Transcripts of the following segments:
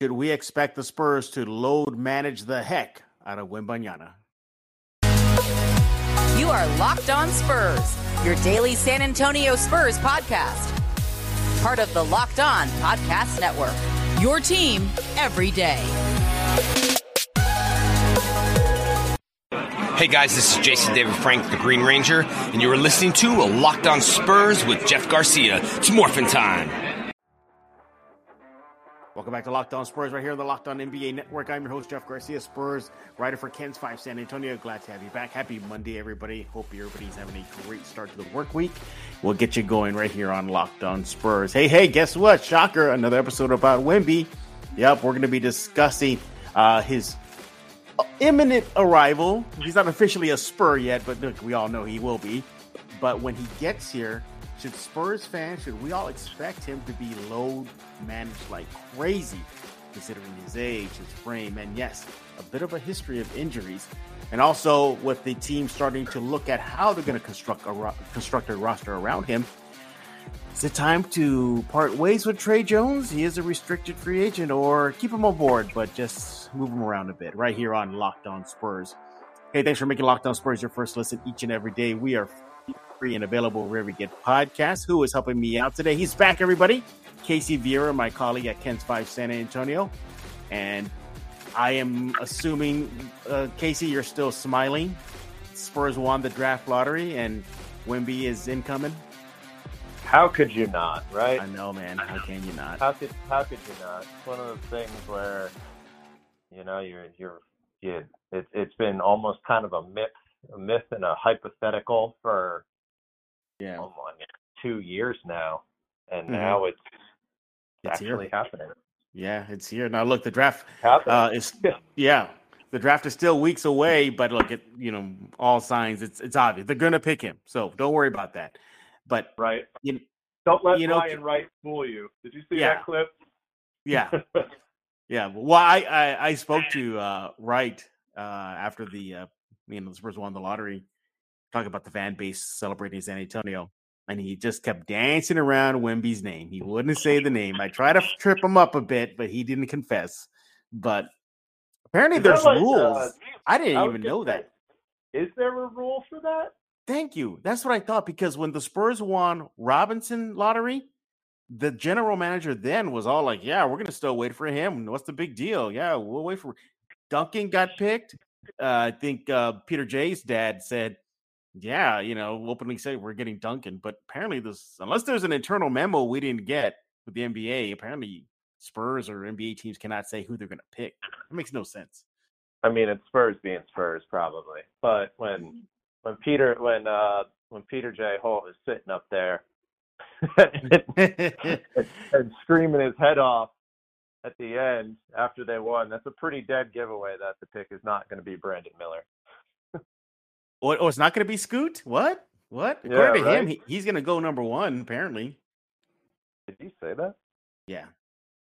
should we expect the Spurs to load manage the heck out of Wembanyama? You are Locked On Spurs, your daily San Antonio Spurs podcast. Part of the Locked On Podcast Network. Your team every day. Hey guys, this is Jason David Frank, the Green Ranger, and you are listening to a Locked On Spurs with Jeff Garcia. It's morphin' time. Welcome back to Locked On Spurs, right here on the Locked On NBA Network. I'm your host, Jeff Garcia, Spurs writer for KENS 5 San Antonio. Glad to have you back. Happy Monday, everybody. Hope everybody's having a great start to the work week. We'll get you going right here on Locked On Spurs. Hey, hey, guess what? Shocker, another episode about Wemby. Yep, we're going to be discussing uh, his imminent arrival. He's not officially a Spur yet, but look, we all know he will be. But when he gets here, should Spurs fans, should we all expect him to be load managed like crazy, considering his age, his frame, and yes, a bit of a history of injuries, and also with the team starting to look at how they're going to construct a construct a roster around him. Is it time to part ways with Tre Jones? He is a restricted free agent, or keep him on board, but just move him around a bit. Right here on Locked On Spurs. Hey, thanks for making Locked On Spurs your first listen each and every day. We are free and available wherever you get podcasts. Who is helping me out today? He's back, everybody. Casey Viera, my colleague at KENS 5 San Antonio. And I am assuming, uh, Casey, you're still smiling. Spurs won the draft lottery and Wemby is incoming. How could you not, right? I know, man. How can you not? How could how could you not? It's one of those things where, you know, you're you're you, it, it's been almost kind of a myth, a myth and a hypothetical for yeah my, two years now, and Mhm. now it's, It's here. actually happening. Yeah, it's here. Now, look, the draft uh, is yeah, the draft is still weeks away, but look, it you know all signs it's it's obvious they're gonna pick him, so don't worry about that. But right. you, Don't let you know- Brian Wright fool you. Did you see Yeah. that clip? yeah, yeah. Well, I I, I spoke to uh, Wright uh, after the uh, you know the Spurs won the lottery, talking about the fan base celebrating San Antonio, and he just kept dancing around Wemby's name. He wouldn't say the name. I tried to trip him up a bit, but he didn't confess. But apparently, there's like, uh, rules. I didn't I even know that. say, Is there a rule for that? Thank you. That's what I thought because when the Spurs won Robinson lottery, the general manager then was all like, "Yeah, we're gonna still wait for him. What's the big deal? Yeah, we'll wait for." Duncan got picked. Uh, I think uh, Peter J's dad said, "Yeah, you know, openly say we're getting Duncan." But apparently, this unless there's an internal memo we didn't get with the NBA, apparently Spurs or NBA teams cannot say who they're gonna pick. It makes no sense. I mean, it's Spurs being Spurs, probably. But when when Peter when uh when Peter J Holt is sitting up there and, and screaming his head off at the end after they won, that's a pretty dead giveaway that the pick is not going to be Brandon Miller. Or, oh, it's not going to be Scoot? What? What? Yeah, According to him, he, he's going to go number one. Apparently, Did you say that? yeah.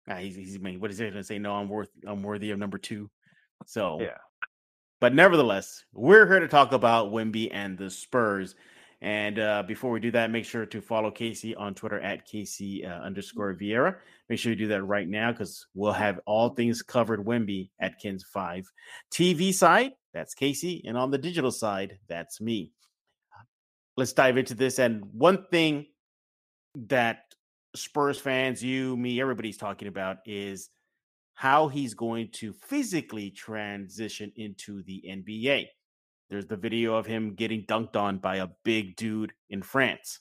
Ah, he's he's I mean, what is he going to say? No, I'm worth I'm worthy of number two. So Yeah. But nevertheless, we're here to talk about Wemby and the Spurs. And uh, before we do that, make sure to follow Casey on Twitter at Casey uh, underscore Viera. Make sure you do that right now because we'll have all things covered Wemby at Kens 5. TV side, that's Casey. And on the digital side, that's me. Let's dive into this. And one thing that Spurs fans, you, me, everybody's talking about is how he's going to physically transition into the NBA. There's the video of him getting dunked on by a big dude in France.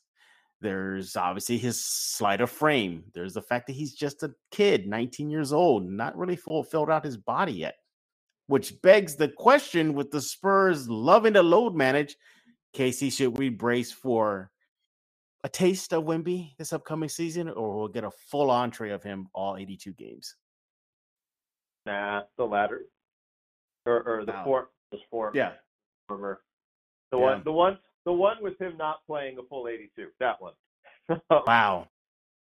There's obviously his slight of frame. There's the fact that he's just a kid, 19 years old, not really full filled out his body yet. Which begs the question with the Spurs loving to load manage, Casey, should we brace for a taste of Wemby this upcoming season, or we'll get a full entree of him all 82 games? Nah, the latter. Or or the Wow. four the four Yeah. Former. The Yeah. one the one the one with him not playing a full eighty two. That one. Wow.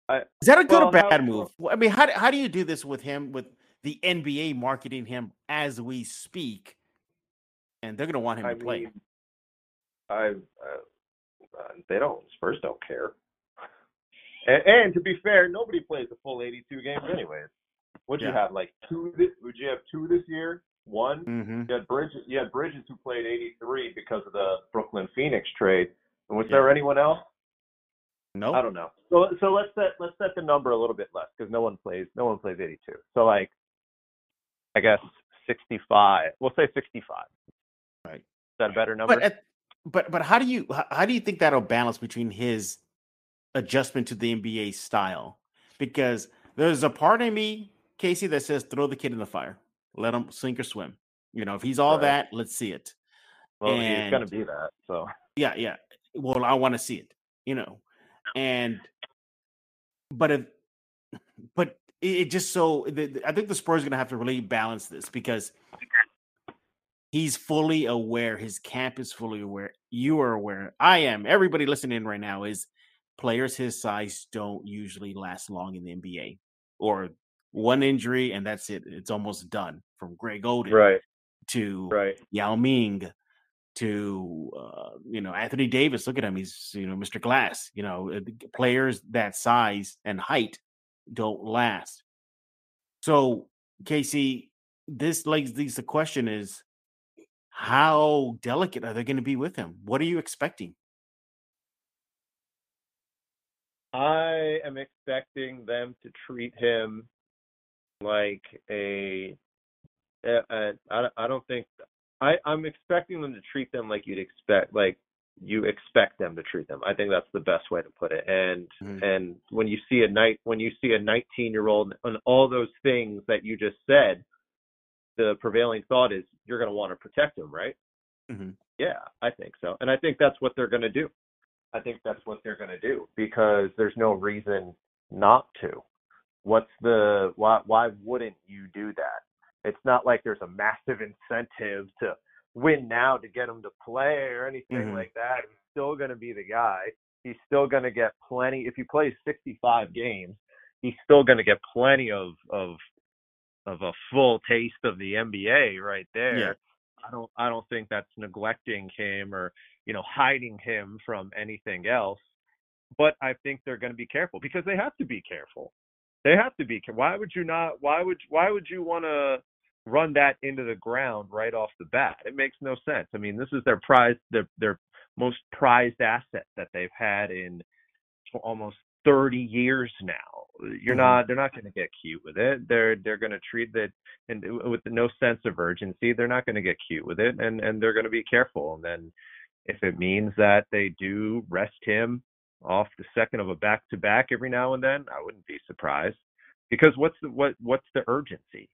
I- Is that a good or well, how- bad move? Well, I mean, how do, how do you do this with him with the NBA marketing him as we speak, and they're going to want him I to play? I uh, uh, they don't Spurs don't care. And, and to be fair, nobody plays a full 82 games anyways. What'd Yeah. you have? Like two? This, would you have two this year? One. Mm-hmm. You had Bridges. You had Bridges who played 83 because of the Brooklyn Phoenix trade. And was Yeah. there anyone else? No. I don't know. So so let's set let's set the number a little bit less because no one plays no one plays 82. So like, I guess 65. We'll say 65. Right. Is that a better number? But at, but but how do you how do you think that'll balance between his adjustment to the NBA style? Because there's a part of me, Casey, that says throw the kid in the fire, let him sink or swim. You know, if he's all Right. that, let's see it. well, he's gonna be that. So Yeah, yeah. Well, I want to see it. You know, and but if but it, just so I think the Spurs are going to have to really balance this because he's fully aware. His camp is fully aware. You are aware. I am. Everybody listening right now is players his size don't usually last long in the NBA or one injury and that's it. It's almost done. From Greg Oden right, to right, Yao Ming to uh, you know Anthony Davis. Look at him; he's you know Mr. Glass. You know uh, players that size and height don't last. So Casey, this leads leads the question is how delicate are they going to be with him? What are you expecting? I am expecting them to treat him like a. a, a I, I don't think I I'm expecting them to treat them like you'd expect like you expect them to treat them. I think that's the best way to put it. And Mhm. and when you see a night when you see a 19 year old and all those things that you just said, the prevailing thought is you're going to want to protect him, right? Mhm. Yeah, I think so, and I think that's what they're going to do. I think that's what they're going to do because there's no reason not to. What's the why? Why wouldn't you do that? It's not like there's a massive incentive to win now to get him to play or anything Mhm. like that. He's still going to be the guy. He's still going to get plenty. If he plays 65 games, he's still going to get plenty of of of a full taste of the NBA right there. Yeah. I don't I don't think that's neglecting him or you know hiding him from anything else. But I think they're going to be careful because they have to be careful. They have to be. Why would you not? Why would why would you want to run that into the ground right off the bat? It makes no sense. I mean, this is their prize their their most prized asset that they've had in almost 30 years now. You're Mhm. not they're not going to get cute with it. They're they're going to treat that and with no sense of urgency. They're not going to get cute with it and and they're going to be careful. And then if it means that they do rest him off the second of a back to back every now and then, I wouldn't be surprised. Because what's the what what's the urgency?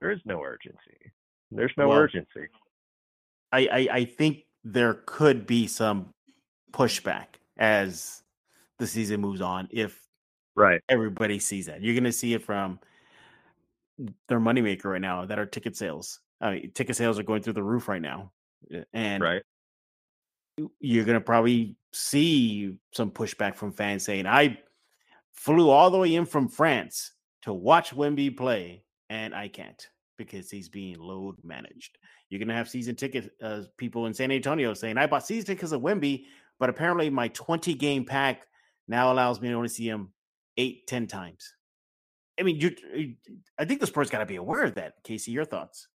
There is no urgency. There's no Well, urgency. I, I I think there could be some pushback as the season moves on if Right. everybody sees that. You're going to see it from their moneymaker right now that are ticket sales. I mean, ticket sales are going through the roof right now. uh, And Right. you're going to probably see some pushback from fans saying, I flew all the way in from France to watch Wemby play, and I can't because he's being load managed. You're to have season ticket uh, people in San Antonio saying, I bought season tickets of Wemby, but apparently my 20 game pack now allows me to only see him eight, ten times. I mean, you. I think the Spurs got to be aware of that. Casey, your thoughts?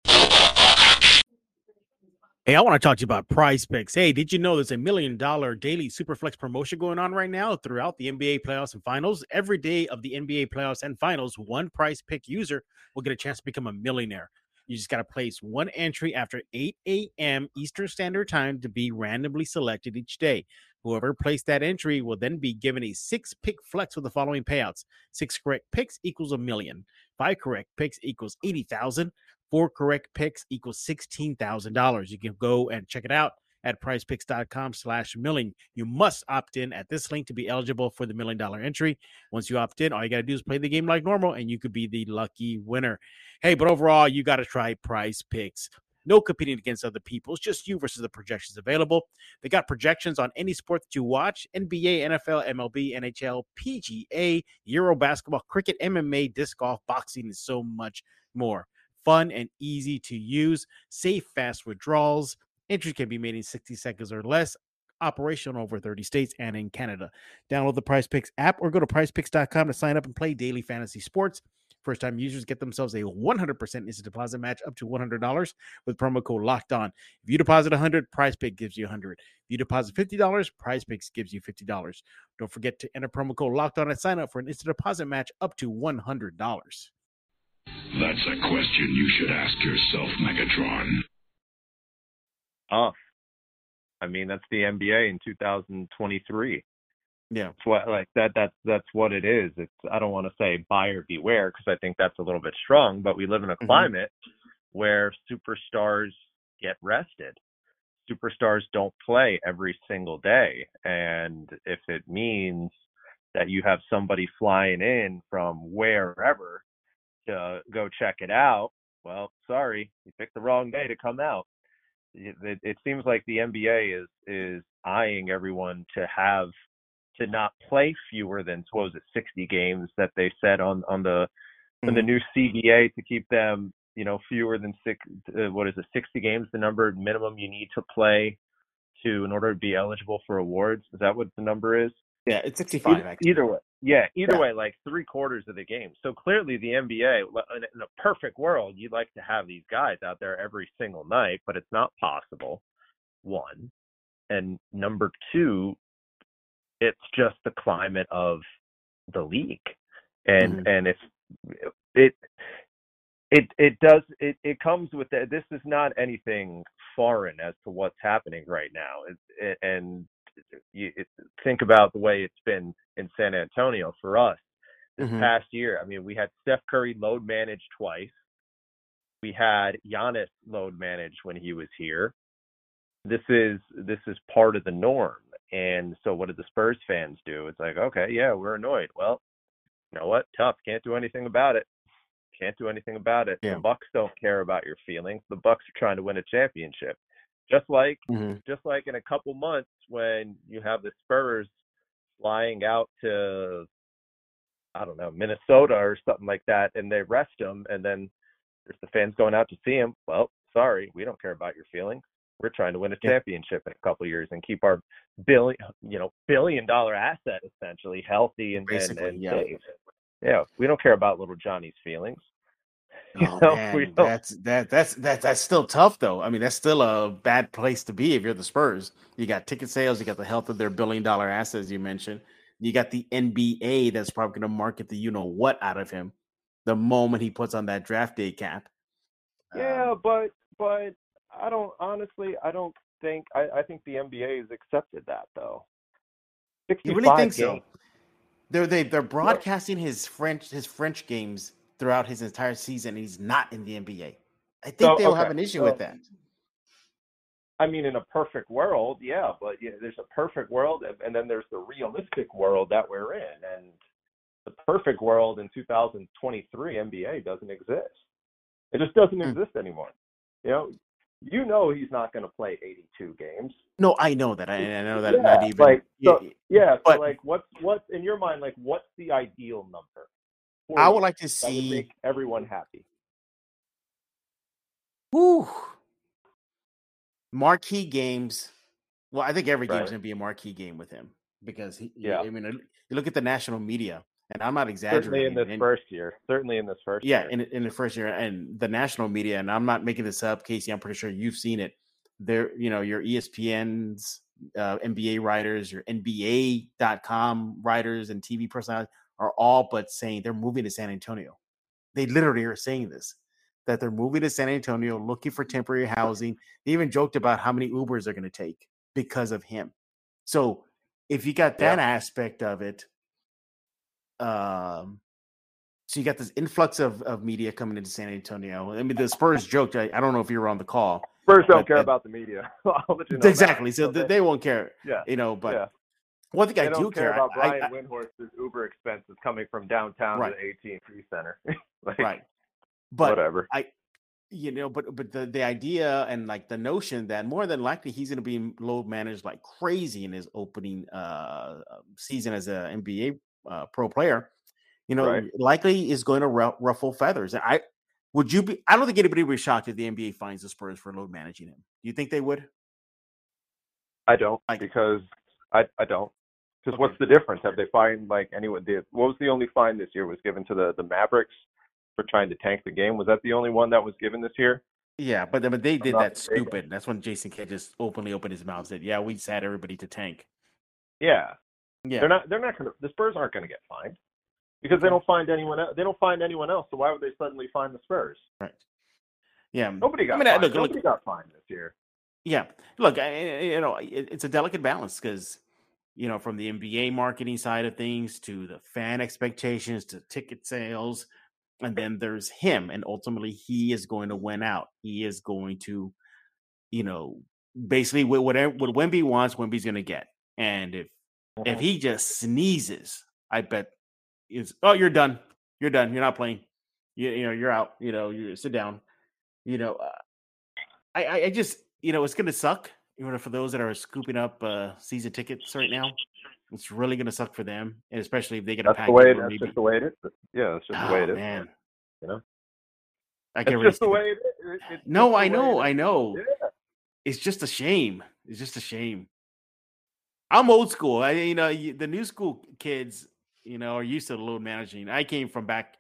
Hey, I want to talk to you about Prize Picks. Hey, did you know there's a million dollar daily Superflex promotion going on right now throughout the NBA playoffs and finals? Every day of the NBA playoffs and finals, one Prize Pick user will get a chance to become a millionaire. You just got to place one entry after 8 a.m. Eastern Standard Time to be randomly selected each day. Whoever placed that entry will then be given a six pick flex with the following payouts six correct picks equals a million, five correct picks equals 80,000, four correct picks equals $16,000. You can go and check it out at prizepicks.com slash million. You must opt in at this link to be eligible for the million dollar entry. Once you opt in, all you got to do is play the game like normal and you could be the lucky winner. Hey, but overall, you got to try Prize Picks. No competing against other people. It's just you versus the projections available. They got projections on any sport that you watch NBA, NFL, MLB, NHL, PGA, Euro basketball, cricket, MMA, disc golf, boxing, and so much more. Fun and easy to use, safe, fast withdrawals. Entries can be made in 60 seconds or less. Operational over 30 states and in Canada. Download the Prize Picks app or go to prizepicks.com to sign up and play daily fantasy sports. First time users get themselves a 100% instant deposit match up to $100 with promo code locked on. If you deposit 100, Prize Pick gives you 100. If you deposit $50, Prize Picks gives you $50. Don't forget to enter promo code locked on and sign up for an instant deposit match up to $100. That's a question you should ask yourself, Megatron. Tough. I mean, that's the NBA in 2023. Yeah. It's what like that. That's that's what it is. It's I don't want to say buyer beware because I think that's a little bit strong, but we live in a Mhm. climate where superstars get rested. Superstars don't play every single day, and if it means that you have somebody flying in from wherever to go check it out, well, sorry, you picked the wrong day to come out. It, it, it seems like the NBA is is eyeing everyone to have to not play fewer than what was it 60 games that they said on on the on the new CBA to keep them you know fewer than six uh, what is it 60 games the number minimum you need to play to in order to be eligible for awards? Is that what the number is Yeah, it's 65 either, actually. either way yeah either Yeah. way like three quarters of the game so clearly the nba in a perfect world you'd like to have these guys out there every single night but it's not possible one and number two it's just the climate of the league and Mhm. and it's it it it does it it comes with that this is not anything foreign as to what's happening right now it, it, and you think about the way it's been in San Antonio for us this Mhm. past year. I mean, we had Steph Curry load manage twice. We had Giannis load manage when he was here. This is this is part of the norm. And so what did the Spurs fans do? It's like, okay, yeah, we're annoyed. Well, you know what? Tough. Can't do anything about it. Can't do anything about it. Yeah. The Bucks don't care about your feelings. The Bucks are trying to win a championship. Just like Mhm. just like in a couple months when you have the Spurs flying out to I don't know Minnesota or something like that, and they rest them, and then there's the fans going out to see him. Well, sorry, we don't care about your feelings. We're trying to win a championship in a couple of years and keep our billion, you know, billion dollar asset essentially healthy and and, Basically, and yeah. safe. Yeah, we don't care about little Johnny's feelings. You Oh know, man, we that's that that's that that's still tough though. I mean, that's still a bad place to be if you're the Spurs. You got ticket sales, you got the health of their billion dollar assets you mentioned. You got the NBA that's probably going to market the you know what out of him the moment he puts on that draft day cap. Yeah, Um, but but I don't honestly. I don't think. I, I think the NBA has accepted that though. you really think games. so? They're they they're broadcasting his French his French games throughout his entire season. And he's not in the NBA. I think So, they'll have an issue so- with that. I mean, in a perfect world, yeah, but yeah, there's a perfect world, and- then there's the realistic world that we're in, and the perfect world in 2023 NBA doesn't exist. It just doesn't Hmm. exist anymore. You know, you know he's not going to play 82 games. No, I know that. I, I know that. Yeah, not even. like, so- yeah, Yeah, so But- like, what's what's in your mind? Like, what's the ideal number? I would like to see. make everyone happy. Whew. Marquee games. Well, I think every Right. going to be a marquee game with him because he. Yeah. I mean, you look at the national media, and I'm not exaggerating. Certainly in this and- first year. Certainly in this first yeah, year. in in the first year, and the national media, and I'm not making this up, Casey. I'm pretty sure you've seen it. There, you know, your ESPN's uh, NBA writers, your NBA.com writers, and TV personalities are all but saying they're moving to San Antonio. They literally are saying this that they're moving to San Antonio, looking for temporary housing. They even joked about how many Ubers they're going to take because of him. So if you got that aspect of it, um, so you got this influx of, of media coming into San Antonio. I mean, the Spurs joked. I, I don't know if you were on the call. Spurs don't care that- about the media. You know that. exactly. So they, th- they won't care, yeah, you know. But yeah. One thing I don't do care care, about I- Brian I- Windhorst's Uber expenses coming from downtown Right. to the AT&T Center. like, right. But whatever. I, you know, but but the the idea and like the notion that more than likely he's going to be load managed like crazy in his opening uh season as a NBA uh, pro player, you know, Right. likely is going to ruffle feathers. And I would you be? I don't think anybody would be shocked if the NBA finds the Spurs for load managing him. Do you think they would? I don't Like- because I I don't. Because Okay. what's the difference? Have they fined like anyone? The, what was the only fine this year was given to the the Mavericks for trying to tank the game. Was that the only one that was given this year? Yeah, but but they did that mistaken. stupid. That's when Jason Kidd just openly opened his mouth and said, "Yeah, we just had everybody to tank." Yeah, Yeah, they're not. They're not going to. The Spurs aren't going to get fined because they don't find anyone. el- They don't find anyone else. So why would they suddenly find the Spurs? right. Yeah, um, Nobody got I mean, fined. look, Nobody look, got fined this year. Yeah, look, I- you know, it, it's a delicate balance because, you know, from the NBA marketing side of things to the fan expectations to ticket sales, and then there's him, and ultimately he is going to win out. He is going to, you know, basically whatever what Wemby wants, Wemby's going to get. And if if he just sneezes, I bet it's oh you're done, you're done, you're not playing, you, you know you're out, you know you sit down, you know. Uh, I, I I just you know it's gonna suck. You know for those that are scooping up uh season tickets right now, it's really gonna suck for them, and especially if they get a That's package. the way. where That's maybe, just the way it is. Yeah, that's just the oh, way it is. man, You know, I it's just the way it is. It- it's No, I know, I know. Yeah. It's just a shame. It's just a shame. I'm old school. I you know the new school kids, you know, are used to the load managing. I came from back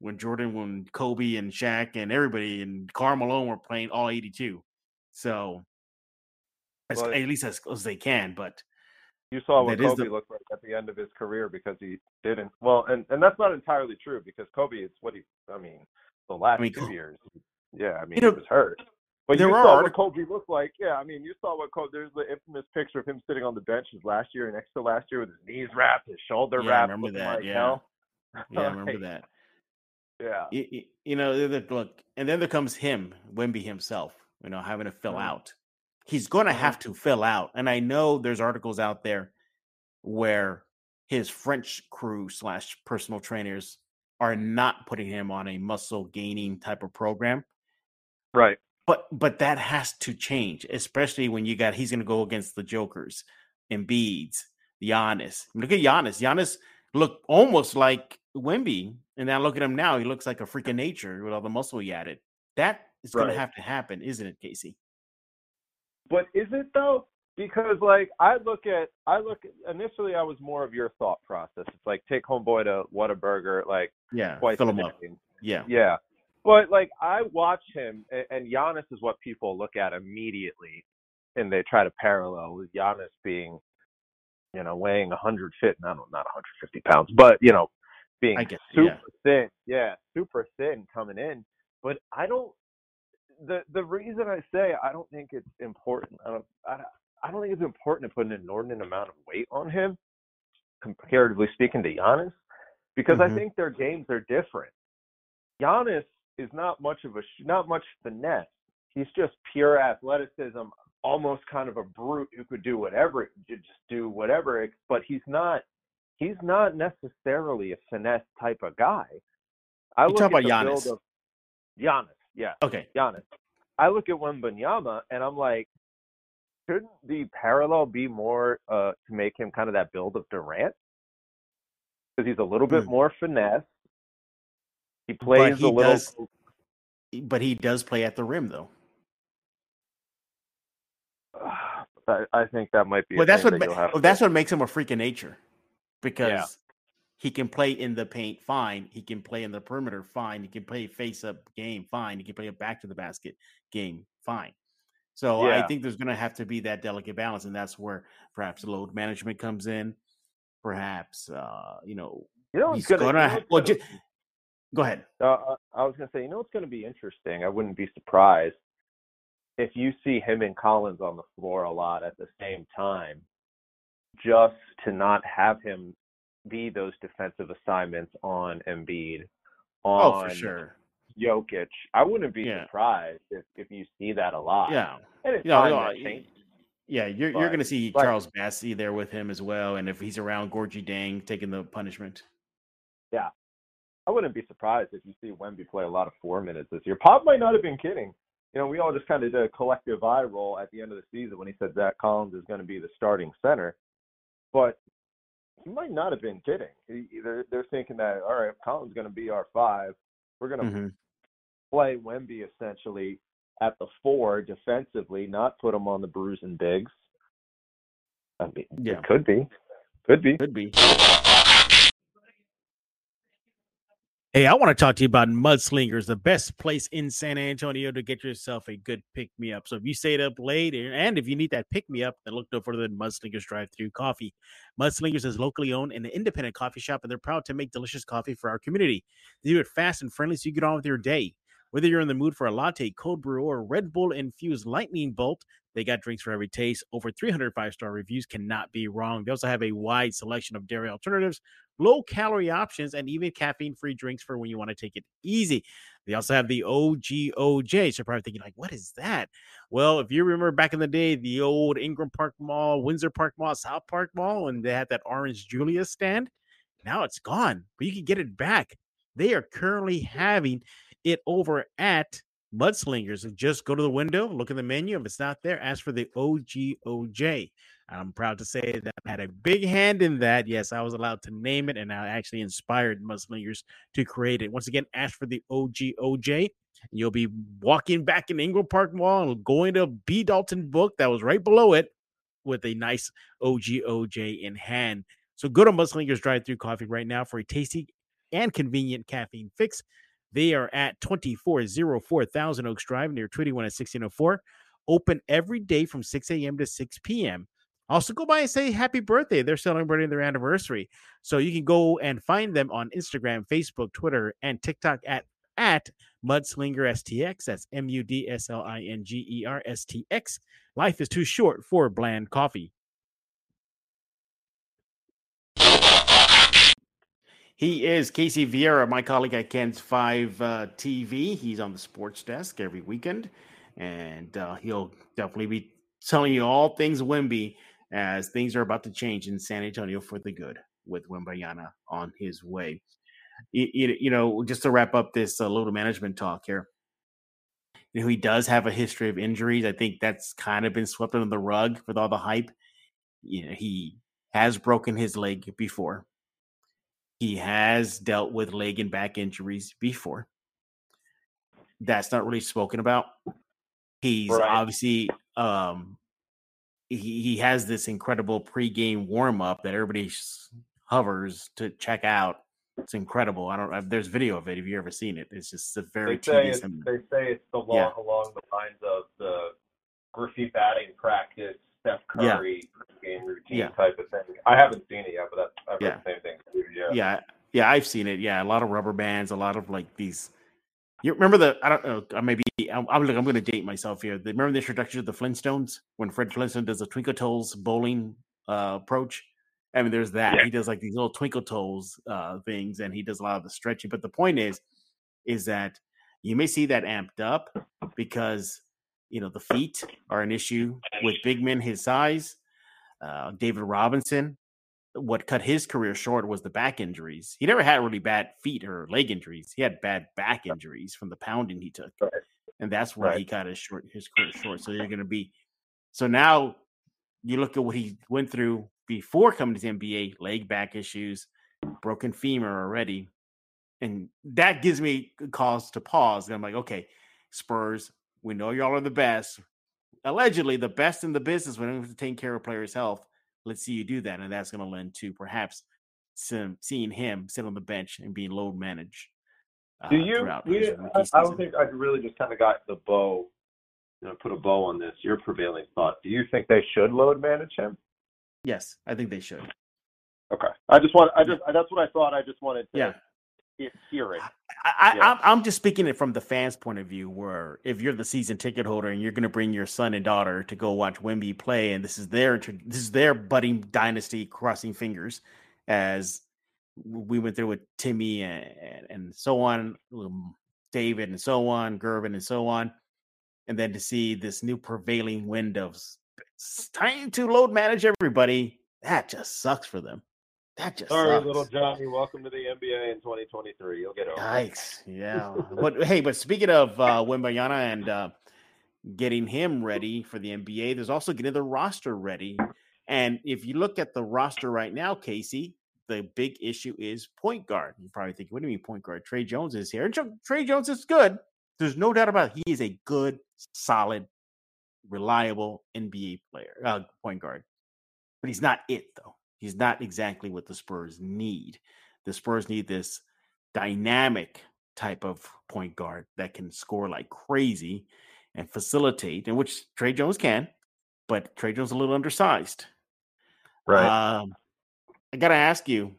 when Jordan, when Kobe and Shaq and everybody and Karl Malone were playing all 82. So as, Well, at least as close as they can. But You saw what Kobe the- looked like at the end of his career because he didn't. Well, and and that's not entirely true because Kobe is what he. I mean, the last I mean, two years. Yeah, I mean, You know, he was hurt. But there you are saw what Kobe looked like. Yeah, I mean, you saw what Kobe. There's the infamous picture of him sitting on the bench his last year, and next to last year, with his knees wrapped, his shoulder Yeah, I remember that, Like yeah. hell. yeah, I remember that. Yeah. You, you, know, look, and then there comes him, Wemby himself, you know, having to fill Mhm. out. He's going to Mhm. have to fill out. And I know there's articles out there where his French crew slash personal trainers are not putting him on a muscle gaining type of program. Right. But but that has to change, especially when you got he's going to go against the Jokers, Embiid's, Giannis. Look at Giannis. Giannis looked almost like Wemby, and now look at him now. He looks like a freak of nature with all the muscle he added. That is going to have to happen, isn't it, Casey? But is it though? Because like I look at I look initially I was more of your thought process. It's like take homeboy to Whataburger like Yeah, twice fill him up. Yeah, Yeah. But like I watch him a- and Giannis is what people look at immediately and they try to parallel with Giannis being, you know, weighing 100 fit, no, no, not 150 pounds, but you know, being I get- super yeah. thin, yeah, super thin coming in. But I don't. The the reason I say I don't think it's important. I don't. I, I don't think it's important to put an inordinate amount of weight on him, comparatively speaking to Giannis, because Mhm. I think their games are different. Giannis is not much of a not much finesse. He's just pure athleticism, almost kind of a brute who could do whatever, just do whatever. But he's not he's not necessarily a finesse type of guy. I You look talk about Giannis. of Giannis, yeah, Okay. Giannis. I look at Wembanyama and I'm like, shouldn't the parallel be more uh, to make him kind of that build of Durant? Because he's a little bit Hmm. more finesse. He plays he a little. does- But he does play at the rim, though. I, I think that might be. Well, a that's what that ma- well, that's what makes him a freak of nature, because he can play in the paint fine. He can play in the perimeter fine. He can play face up game fine. He can play a back to the basket game fine. So I think there's going to have to be that delicate balance, and that's where perhaps load management comes in. Perhaps uh, you know You know, he's going to. well, what's ju- go ahead. uh, I was gonna say, you know, it's gonna be interesting. I wouldn't be surprised if you see him and Collins on the floor a lot at the same time, just to not have him be those defensive assignments on Embiid, Oh, on for sure. Jokic. I wouldn't be Yeah. surprised if, if you see that a lot. Yeah. and it's Yeah, no, Yeah, you're you're going to see but- Charles Bassey there with him as well, and if he's around Gorgui Dieng taking the punishment. Yeah. I wouldn't be surprised if you see Wemby play a lot of four minutes this year. Pop might not have been kidding. You know, we all just kind of did a collective eye roll at the end of the season when he said Zach Collins is going to be the starting center. But he might not have been kidding. He- They're, they're thinking that, all right, Collins going to be our five. We're going to Mhm. play Wemby essentially at the four defensively, not put him on the bruise and bigs. I mean, Yeah. it could be. Could be. Could be. Hey, I want to talk to you about Mudslingers, the best place in San Antonio to get yourself a good pick me up. So if you stayed up late and if you need that pick me up, then look no further than Mudslingers Drive Through Coffee. Mudslingers is locally owned and an independent coffee shop, and they're proud to make delicious coffee for our community. They do it fast and friendly so you get on with your day. Whether you're in the mood for a latte, cold brew, or Red Bull infused lightning bolt, they got drinks for every taste. Over 305 star reviews cannot be wrong. They also have a wide selection of dairy alternatives low calorie options, and even caffeine free drinks for when you want to take it easy. They also have the OGOJ. So you're probably thinking, like, what is that? Well, if you remember back in the day, the old Ingram Park Mall, Windsor Park Mall, South Park Mall, and they had that orange Julius stand, now it's gone, but you can get it back. They are currently having it over at Mudslingers. Just go to the window, look in the menu. If it's not there, ask for the OGOJ. I'm proud to say that I had a big hand in that. Yes, I was allowed to name it, and I actually inspired Mudslingers to create it. Once again, ask for the OGOJ. You'll be walking back in Ingram Park Mall and going to B. Dalton book that was right below it with a nice OGOJ in hand. So go to Mudslingers Drive Through Coffee right now for a tasty and convenient caffeine fix. They are at 2404 Thousand Oaks Drive near 21 at 1604. Open every day from 6 a.m. to 6 p.m. Also, go by and say happy birthday. They're celebrating their anniversary. So you can go and find them on Instagram, Facebook, Twitter, and TikTok at at Mudslinger STX. That's M U D S L I N G E R S T X. Life is too short for bland coffee. He is Casey Viera, my colleague at KENS 5 uh, TV. He's on the sports desk every weekend, and uh, he'll definitely be telling you all things Wemby as things are about to change in San Antonio for the good with Wembanyama on his way. You, you know, just to wrap up this uh, little management talk here, you know, he does have a history of injuries. I think that's kind of been swept under the rug with all the hype. You know, he has broken his leg before. He has dealt with leg and back injuries before. That's not really spoken about. He's right. obviously um, he, he has this incredible pregame warm up that everybody hovers to check out. It's incredible. I don't. There's video of it. Have you ever seen it? It's just a very. They say, it's, they say it's the long, yeah. along the lines of the Griffey batting practice, Steph Curry yeah. game routine yeah. type of thing. I haven't seen it yet, but that's, I've heard the same thing. Yeah. Yeah. Yeah. I've seen it. Yeah. A lot of rubber bands. A lot of like these you remember the? I don't know. Maybe I'm. I'm, I'm going to date myself here. Remember the introduction of the Flintstones when Fred Flintstone does the Twinkle Toes bowling uh, approach? I mean, there's that. Yeah. He does like these little twinkle toes uh, things, and he does a lot of the stretching. But the point is, is that you may see that amped up because you know the feet are an issue with big men his size. Uh, David Robinson what cut his career short was the back injuries. He never had really bad feet or leg injuries. He had bad back injuries from the pounding he took, right. and that's why right. he cut his short his career short. So you're going to be so now you look at what he went through before coming to the NBA: leg back issues, broken femur already, and that gives me cause to pause. And I'm like, okay, Spurs, we know y'all are the best, allegedly the best in the business when it comes to taking care of players' health let's see you do that. And that's going to lend to perhaps some, seeing him sit on the bench and being load managed. Uh, do you? We, I, I don't think I really just kind of got the bow, you know, put a bow on this. Your prevailing thought. Do you think they should load manage him? Yes, I think they should. Okay. I just want. I just. That's what I thought. I just wanted to. Yeah hearing. I, I, I'm just speaking it from the fans' point of view, where if you're the season ticket holder and you're going to bring your son and daughter to go watch Wemby play, and this is their this is their budding dynasty, crossing fingers, as we went through with Timmy and, and so on, um, David and so on, Gervin and so on, and then to see this new prevailing wind of trying to load manage everybody, that just sucks for them. That just sorry, sucks. little Johnny. Welcome to the NBA in 2023. You'll get over. Yikes! Yeah, but hey, but speaking of uh, Wembanyama and uh, getting him ready for the NBA, there's also getting the roster ready. And if you look at the roster right now, Casey, the big issue is point guard. You probably think, what do you mean point guard? Tre Jones is here. and Tre Jones is good. There's no doubt about it. He is a good, solid, reliable NBA player, uh, point guard. But he's not it though. He's not exactly what the Spurs need. The Spurs need this dynamic type of point guard that can score like crazy and facilitate, and which Tre Jones can, but Tre Jones is a little undersized. Right. Um, I gotta ask you,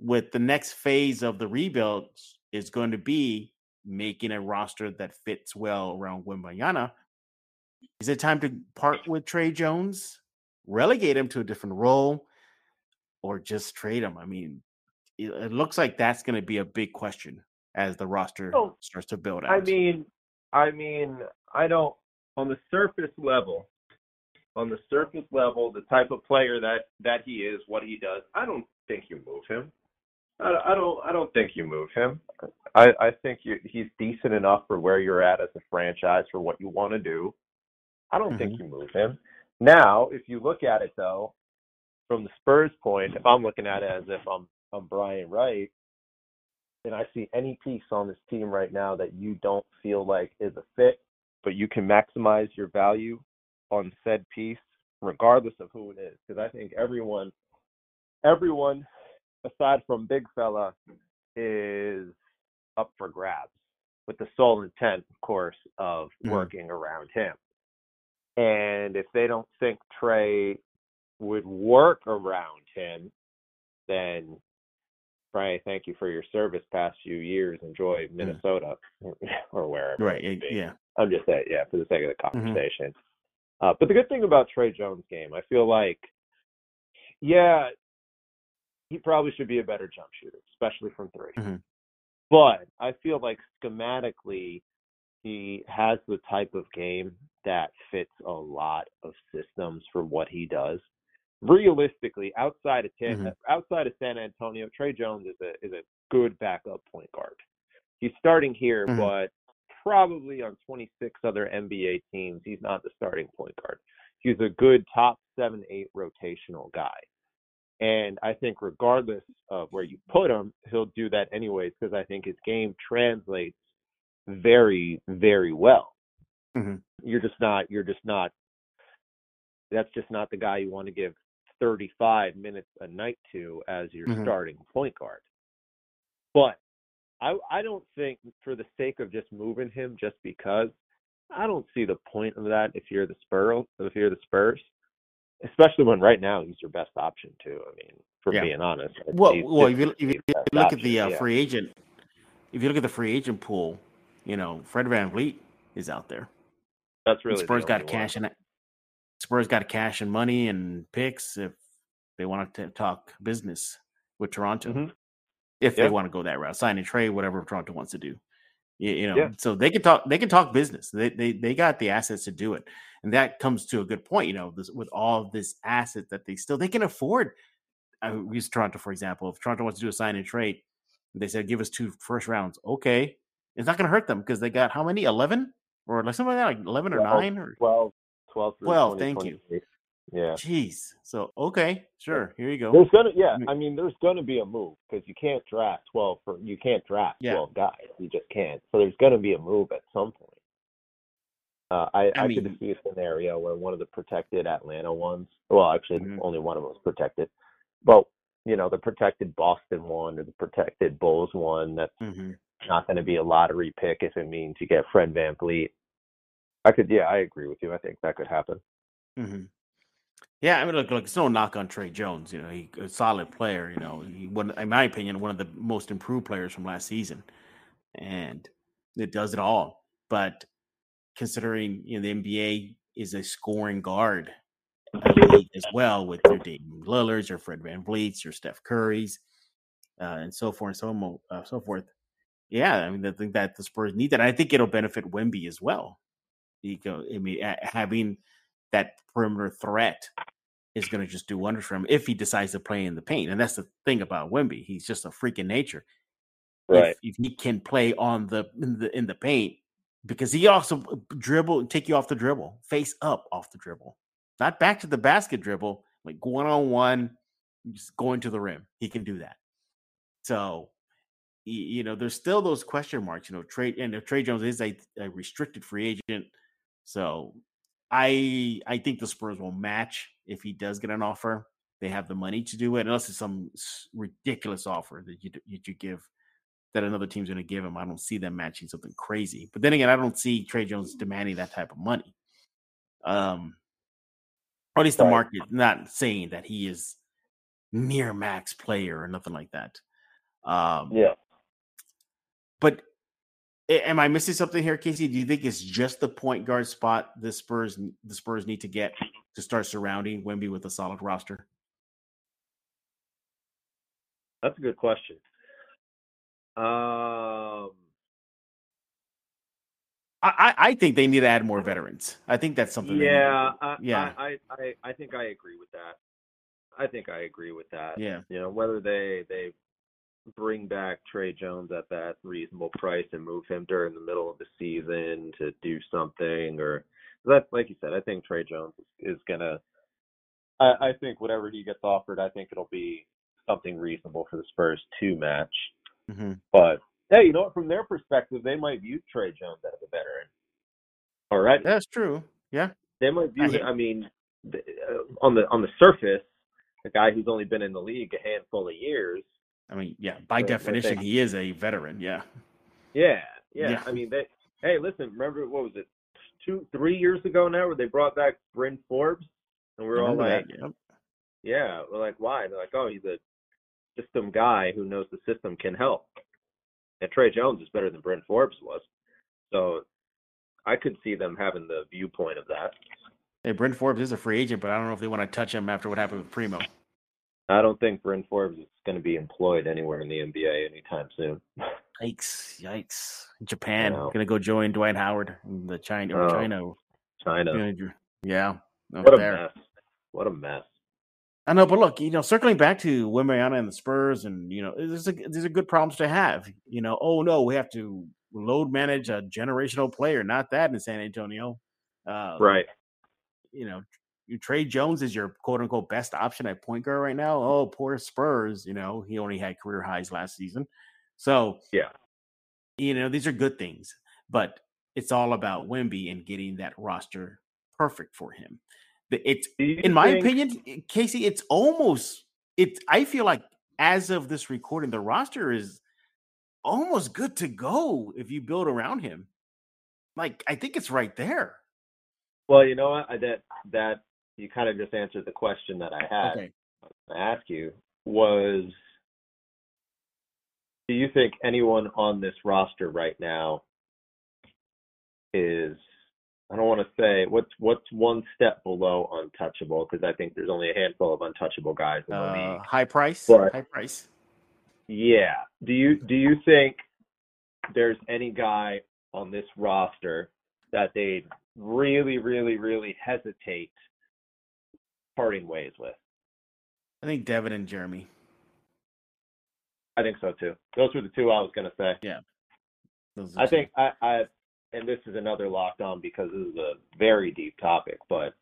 with the next phase of the rebuild is going to be making a roster that fits well around Wembanyama. Is it time to part with Tre Jones, relegate him to a different role, or just trade him? I mean, it, it looks like that's going to be a big question as the roster Oh, starts to build out. I mean, I mean, I don't on the surface level. On the surface level, the type of player that that he is, what he does, I don't think you move him. I, I don't. I don't think you move him. I I think you, he's decent enough for where you're at as a franchise for what you want to do. I don't think mm-hmm. you move him. Now, if you look at it though, from the Spurs point, if I'm looking at it as if I'm I'm Brian Wright, and I see any piece on this team right now that you don't feel like is a fit, but you can maximize your value on said piece, regardless of who it is. Because I think everyone, everyone, aside from Big Fella, is up for grabs with the sole intent, of course, of Mhm. working around him. And if they don't think Tre would work around him, then Brian, thank you for your service past few years. Enjoy Minnesota or wherever. right? it- Yeah. I'm just saying, yeah, for the sake of the conversation. Uh, but the good thing about Tre Jones' game, I feel like, yeah, he probably should be a better jump shooter, especially from 3 Mhm. But I feel like schematically, he has the type of game that fits a lot of systems for what he does. Realistically, outside of San, Mhm. outside of San Antonio, Tre Jones is a is a good backup point guard. He's starting here, Mhm. but probably on 26 other NBA teams, he's not the starting point guard. He's a good top seven, eight rotational guy. And I think regardless of where you put him, he'll do that anyways because I think his game translates very, very well. Mhm. You're just not. You're just not. That's just not the guy you want to give 35 minutes a night to as your Mhm. starting point guard. But I I don't think for the sake of just moving him just because I don't see the point of that if you're the Spurs if you're the Spurs. Especially when right now he's your best option too. I mean, for Yeah. being honest. Well, well, if you, if you look at the uh, yeah. free agent, if you look at the free agent pool, you know, Fred VanVleet is out there. that's And really Spurs the got cash one. and Spurs got cash and money and picks if they want to talk business with Toronto. Mhm. If they want to go that route, sign and trade, whatever Toronto wants to do. You, you know, Yeah. so they can talk. They can talk business. They, they they got the assets to do it, and that comes to a good point. You know, this, with all of this asset that they still they can afford. I use Toronto for example. If Toronto wants to do a sign and trade, they said give us two first rounds. Okay, it's not going to hurt them because they got how many? Eleven or like something like that, like eleven or nine or 12, 12 12, thank you. Yeah. Jeez. So okay, sure. Here you go. There's gonna yeah. I mean there's gonna be a move because you can't draft twelve for you can't draft Yeah. twelve guys. You just can't. So there's gonna be a move at some point. Uh, I, I I, mean- could see a scenario where one of the protected Atlanta ones, well, actually Mhm. only one of them was protected, but you know the protected Boston one or the protected Bulls one that's hmm not going to be a lottery pick if it means you get Fred VanVleet. I could, yeah, I agree with you. I think that could happen. hmm Yeah, I mean, look, look, it's no knock on Tre Jones. You know, he a solid player. You know, he one, in my opinion, one of the most improved players from last season, and it does it all. But considering you know the NBA is a scoring guard uh, as well, with your Damian Lillards, your Fred VanVleet's, your Steph Curry's, uh, and so forth and so mo- uh, so forth. Yeah, I mean, I think that the Spurs need that. I think it'll benefit Wemby as well. You go, I mean, having that perimeter threat is going to just do wonders for him if he decides to play in the paint. And that's the thing about Wemby; he's just a freaking nature. Right. If, if he can play on the in the in the paint, because he also uh, dribble and take you off the dribble, face up off the dribble, not back to the basket dribble, like one on one, just going to the rim. He can do that. So, you know, there's still those question marks. You know, trade and if Tre Jones is a, a restricted free agent, so I I think the Spurs will match if he does get an offer. They have the money to do it, unless it's some ridiculous offer that you you, give that another team's going to give him. I don't see them matching something crazy. But then again, I don't see Tre Jones demanding that type of money. Um, or at least the Right. market not saying that he is near max player or nothing like that. Um, Yeah. but am I missing something here, Casey? Do you think it's just the point guard spot the Spurs the Spurs need to get to start surrounding Wemby with a solid roster? That's a good question. Um, I, I, think they need to add more veterans. I think that's something. they need to yeah. I, yeah, I, I, I, I think I agree with that. I think I agree with that. yeah. You know, whether they they bring back Tre Jones at that reasonable price and move him during the middle of the season to do something, or that, like you said, I think Tre Jones is, is gonna. I, I think whatever he gets offered, I think it'll be something reasonable for the Spurs to match. hmm But hey, you know what? From their perspective, they might view Tre Jones as a veteran. All right, That's true. Yeah, they might view. I I mean, the, uh, on the on the surface, a guy who's only been in the league a handful of years. I mean, yeah. By definition, there. he is a veteran. Yeah, Yeah, yeah. Yeah. I mean, they. Hey, listen. Remember what was it? Two, three years ago now, where they brought back Bryn Forbes, and we are all like, that, yep. yeah, we're like, why? They're like, oh, he's a system guy who knows the system can help. And Tre Jones is better than Bryn Forbes was, so I could see them having the viewpoint of that. Hey, Bryn Forbes is a free agent, but I don't know if they want to touch him after what happened with Primo. I don't think Bryn Forbes is going to be employed anywhere in the NBA anytime soon. Yikes! Yikes! Japan know. gonna go join Dwight Howard in the China or Oh, China. China, Yeah, what a there. mess! What a mess. I know, but look, you know, circling back to Wembanyama and the Spurs, and you know, these are these are good problems to have. You know, oh no, we have to load manage a generational player, not that in San Antonio. Uh, Right. You know, you trade Jones is your quote unquote best option at point guard right now. Oh, poor Spurs. You know, he only had career highs last season, so Yeah. you know, these are good things, but it's all about Wemby and getting that roster perfect for him. It's in my think- opinion, eh, Casey, it's almost it. I feel like as of this recording, the roster is almost good to go if you build around him. Like I think it's right there. Well, you know what? I, that that you kind of just answered the question that I had Okay. to ask you was do you think anyone on this roster right now is I don't want to say what's what's one step below untouchable because I think there's only a handful of untouchable guys in the Uh, league. high price. But- high price. Yeah. Do you do you think there's any guy on this roster that they'd really, really, really hesitate parting ways with? I think Devin and Jeremy. I think so too. Those were the two I was gonna say. Those are I two. think I, I and this is another locked on because this is a very deep topic, but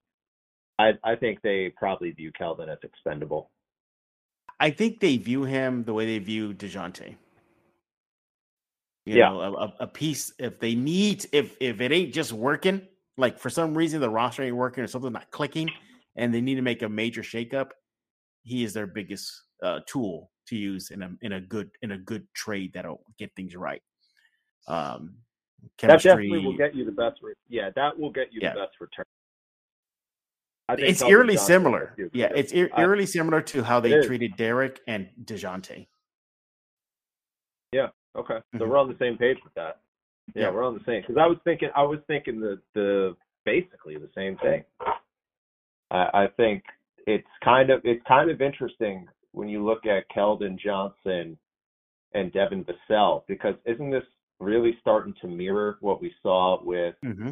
I I think they probably view Keldon as expendable. I think they view him the way they view Dejounte. You Yeah. know, a, a- a piece if they need if if it ain't just working, like for some reason the roster ain't working or something not clicking, and they need to make a major shakeup, he is their biggest uh, tool to use in a in a good in a good trade that'll get things right. Um, That definitely will get you the best. Re- yeah, that will get you Yeah. the best return. I think it's eerily similar. Yeah, it's I- eerily similar to how they treated Derek and Dejounte. Yeah. Okay, so Mhm. we're on the same page with that. Yeah, Yeah. we're on the same. Because I was thinking, I was thinking the the basically the same thing. I, I think it's kind of it's kind of interesting when you look at Keldon Johnson and Devin Vassell because isn't this really starting to mirror what we saw with Mm-hmm.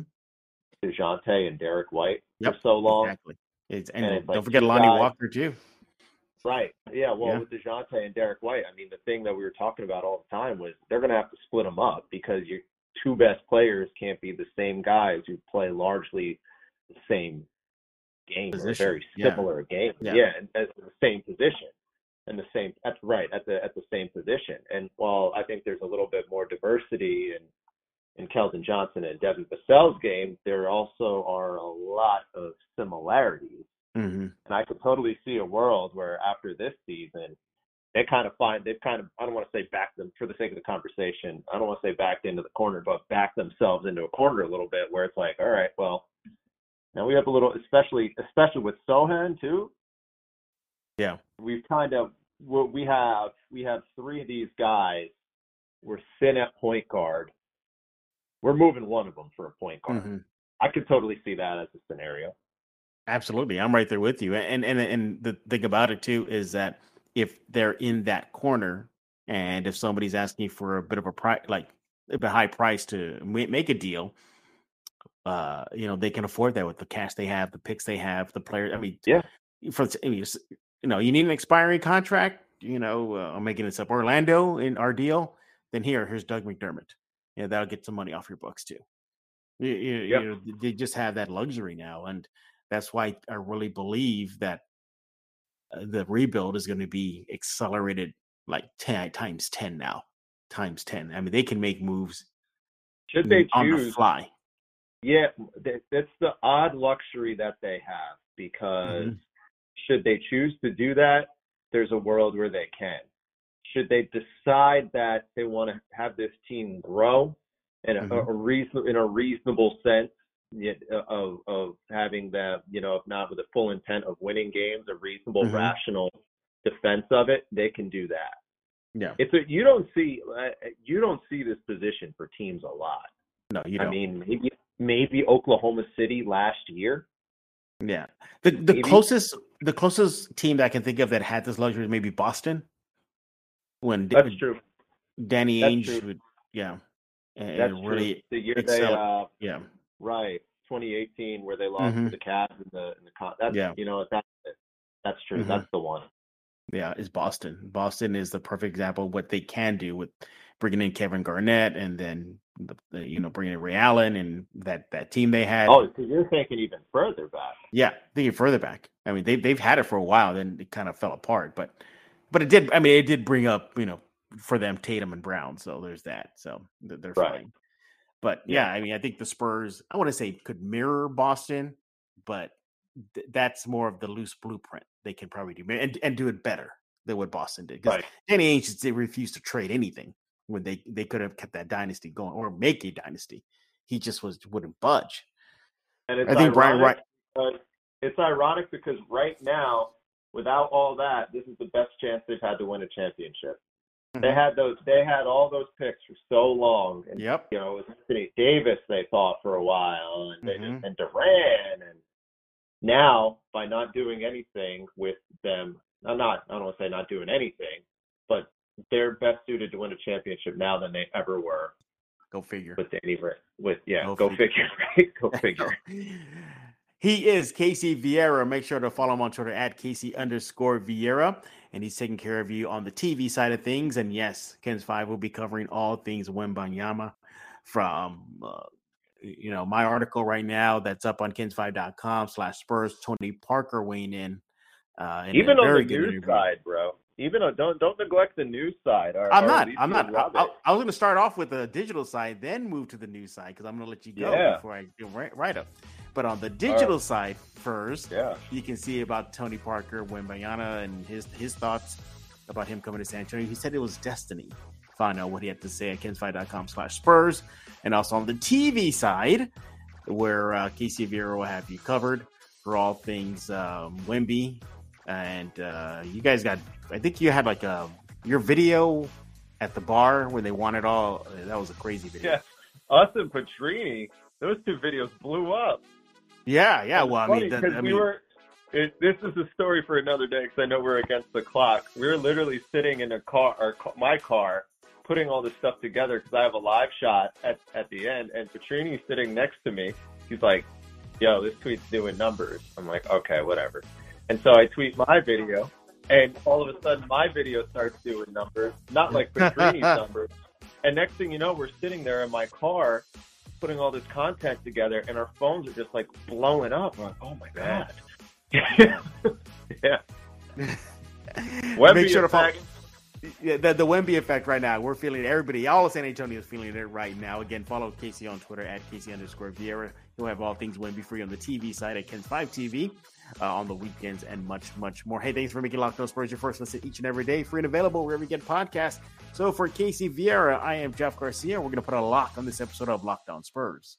Dejounte and Derek White Yep, for so long? Exactly. It's, and And it's don't like forget Lonnie guys- Walker too. Right. Yeah. Well, Yeah. with Dejounte and Derek White, I mean, the thing that we were talking about all the time was they're going to have to split them up because your two best players can't be the same guys who play largely the same game Position, very yeah. similar game. Yeah. and at the same position. And the same that's right at the at the same position. And while I think there's a little bit more diversity in in Keldon Johnson and Devin Vassell's game, there also are a lot of similarities. Mm-hmm. And I could totally see a world where after this season, they kind of find they've kind of I don't want to say back them for the sake of the conversation. I don't want to say backed into the corner, but back themselves into a corner a little bit where it's like, all right, well, now we have a little, especially especially with Sochan too. Yeah, we've kind of we have we have three of these guys. We're thin at point guard. We're moving one of them for a point guard. Mm-hmm. I could totally see that as a scenario. Absolutely, I'm right there with you. And and and the thing about it too is that if they're in that corner, and if somebody's asking for a bit of a price, like a high price to make a deal, uh, you know, they can afford that with the cash they have, the picks they have, the players. I mean, yeah. For I mean, you know, you need an expiring contract. You know, uh, I'm making this up. Orlando in our deal. Then here, here's Doug McDermott. Yeah, that'll get some money off your books too. You, you, yep. you know, they just have that luxury now, and that's why I really believe that uh, the rebuild is going to be accelerated like 10 times 10 now times 10 i mean they can make moves should they on choose the fly yeah that's the odd luxury that they have because mm-hmm. should they choose to do that there's a world where they can should they decide that they want to have this team grow in a, mm-hmm. a reason in a reasonable sense uh, of of having that, you know, if not with the full intent of winning games, a reasonable, mm-hmm. rational defense of it, they can do that. Yeah, it's a you don't see uh, you don't see this position for teams a lot. No, you don't. I mean, maybe Oklahoma City last year. Yeah, the the maybe. closest the closest team that I can think of that had this luxury is maybe Boston. When that's true. Danny Ainge would, yeah, and that's really true. The year excel. they, uh, yeah, Right, 2018, where they lost Mhm. to the Cavs in the in the con. That's Yeah. you know that's that's true. Mhm. That's the one. Yeah, is Boston. Boston is the perfect example of what they can do with bringing in Kevin Garnett and then the, the, you know bringing in Ray Allen and that that team they had. Oh, so you're thinking even further back. Yeah, thinking further back. I mean, they they've had it for a while, then it kind of fell apart. But but it did. I mean, it did bring up you know for them Tatum and Brown. So there's that. So they're Right. fine. But yeah, I mean, I think the Spurs. I want to say could mirror Boston, but th- that's more of the loose blueprint they can probably do and and do it better than what Boston did. Because Right. Danny Ainge they refused to trade anything when they they could have kept that dynasty going or make a dynasty. He just was wouldn't budge. And it's I think Brian Wright. uh, it's ironic because right now, without all that, this is the best chance they've had to win a championship. They Mhm. had those. They had all those picks for so long, and Yep. you know, it was Anthony Davis. They thought for a while, and they Mhm. just, and Durant, and now by not doing anything with them, I'm not. I don't want to say not doing anything, but they're best suited to win a championship now than they ever were Go figure. with Danny. With yeah, Go go, figure. figure. Right? Go figure. He is Casey Viera. Make sure to follow him on Twitter at Casey underscore Viera. And he's taking care of you on the TV side of things. And yes, Ken's Five will be covering all things Wembanyama from, uh, you know, my article right now that's up on kens5.com slash Spurs. Tony Parker weighing in. Uh, in Even on the good news interview. side, bro. Even on, don't don't neglect the news side. Or, I'm not. I'm not. I, I, was going to start off with the digital side, then move to the news side because I'm going to let you go Yeah. before I do write, up. But on the digital side first, Yeah. you can see about Tony Parker, Wembanyama, and his his thoughts about him coming to San Antonio. He said it was destiny. Find out what he had to say at kens5.com slash Spurs. And also on the TV side, where uh, Casey Viera will have you covered for all things um, Wemby. And uh, you guys got, I think you had like a, your video at the bar where they won it all. That was a crazy video. Yeah. Us and Petrini, those two videos blew up. Yeah, yeah. Well, I mean, 'cause I we were. It, this is a story for another day because I know we're against the clock. We were literally sitting in a car, or my car, putting all this stuff together because I have a live shot at at the end, and Petrini's sitting next to me. He's like, "Yo, this tweet's doing numbers." I'm like, "Okay, whatever." And so I tweet my video, and all of a sudden my video starts doing numbers, not like Petrini's numbers. And next thing you know, we're sitting there in my car putting all this content together, and our phones are just like blowing up. We're like, oh my god. yeah. Make sure to follow. Yeah, the, the Wemby effect right now. We're feeling it. Everybody, all of San Antonio is feeling it right now. Again, follow Casey on Twitter at Casey underscore Viera. You'll have all things Wemby free on the TV side at Ken's 5 TV uh, on the weekends and much, much more. Hey, thanks for making Locked On Spurs your first listen each and every day. Free and available wherever you get podcasts. So for Casey Viera, I am Jeff Garcia. We're going to put a lock on this episode of Locked On Spurs.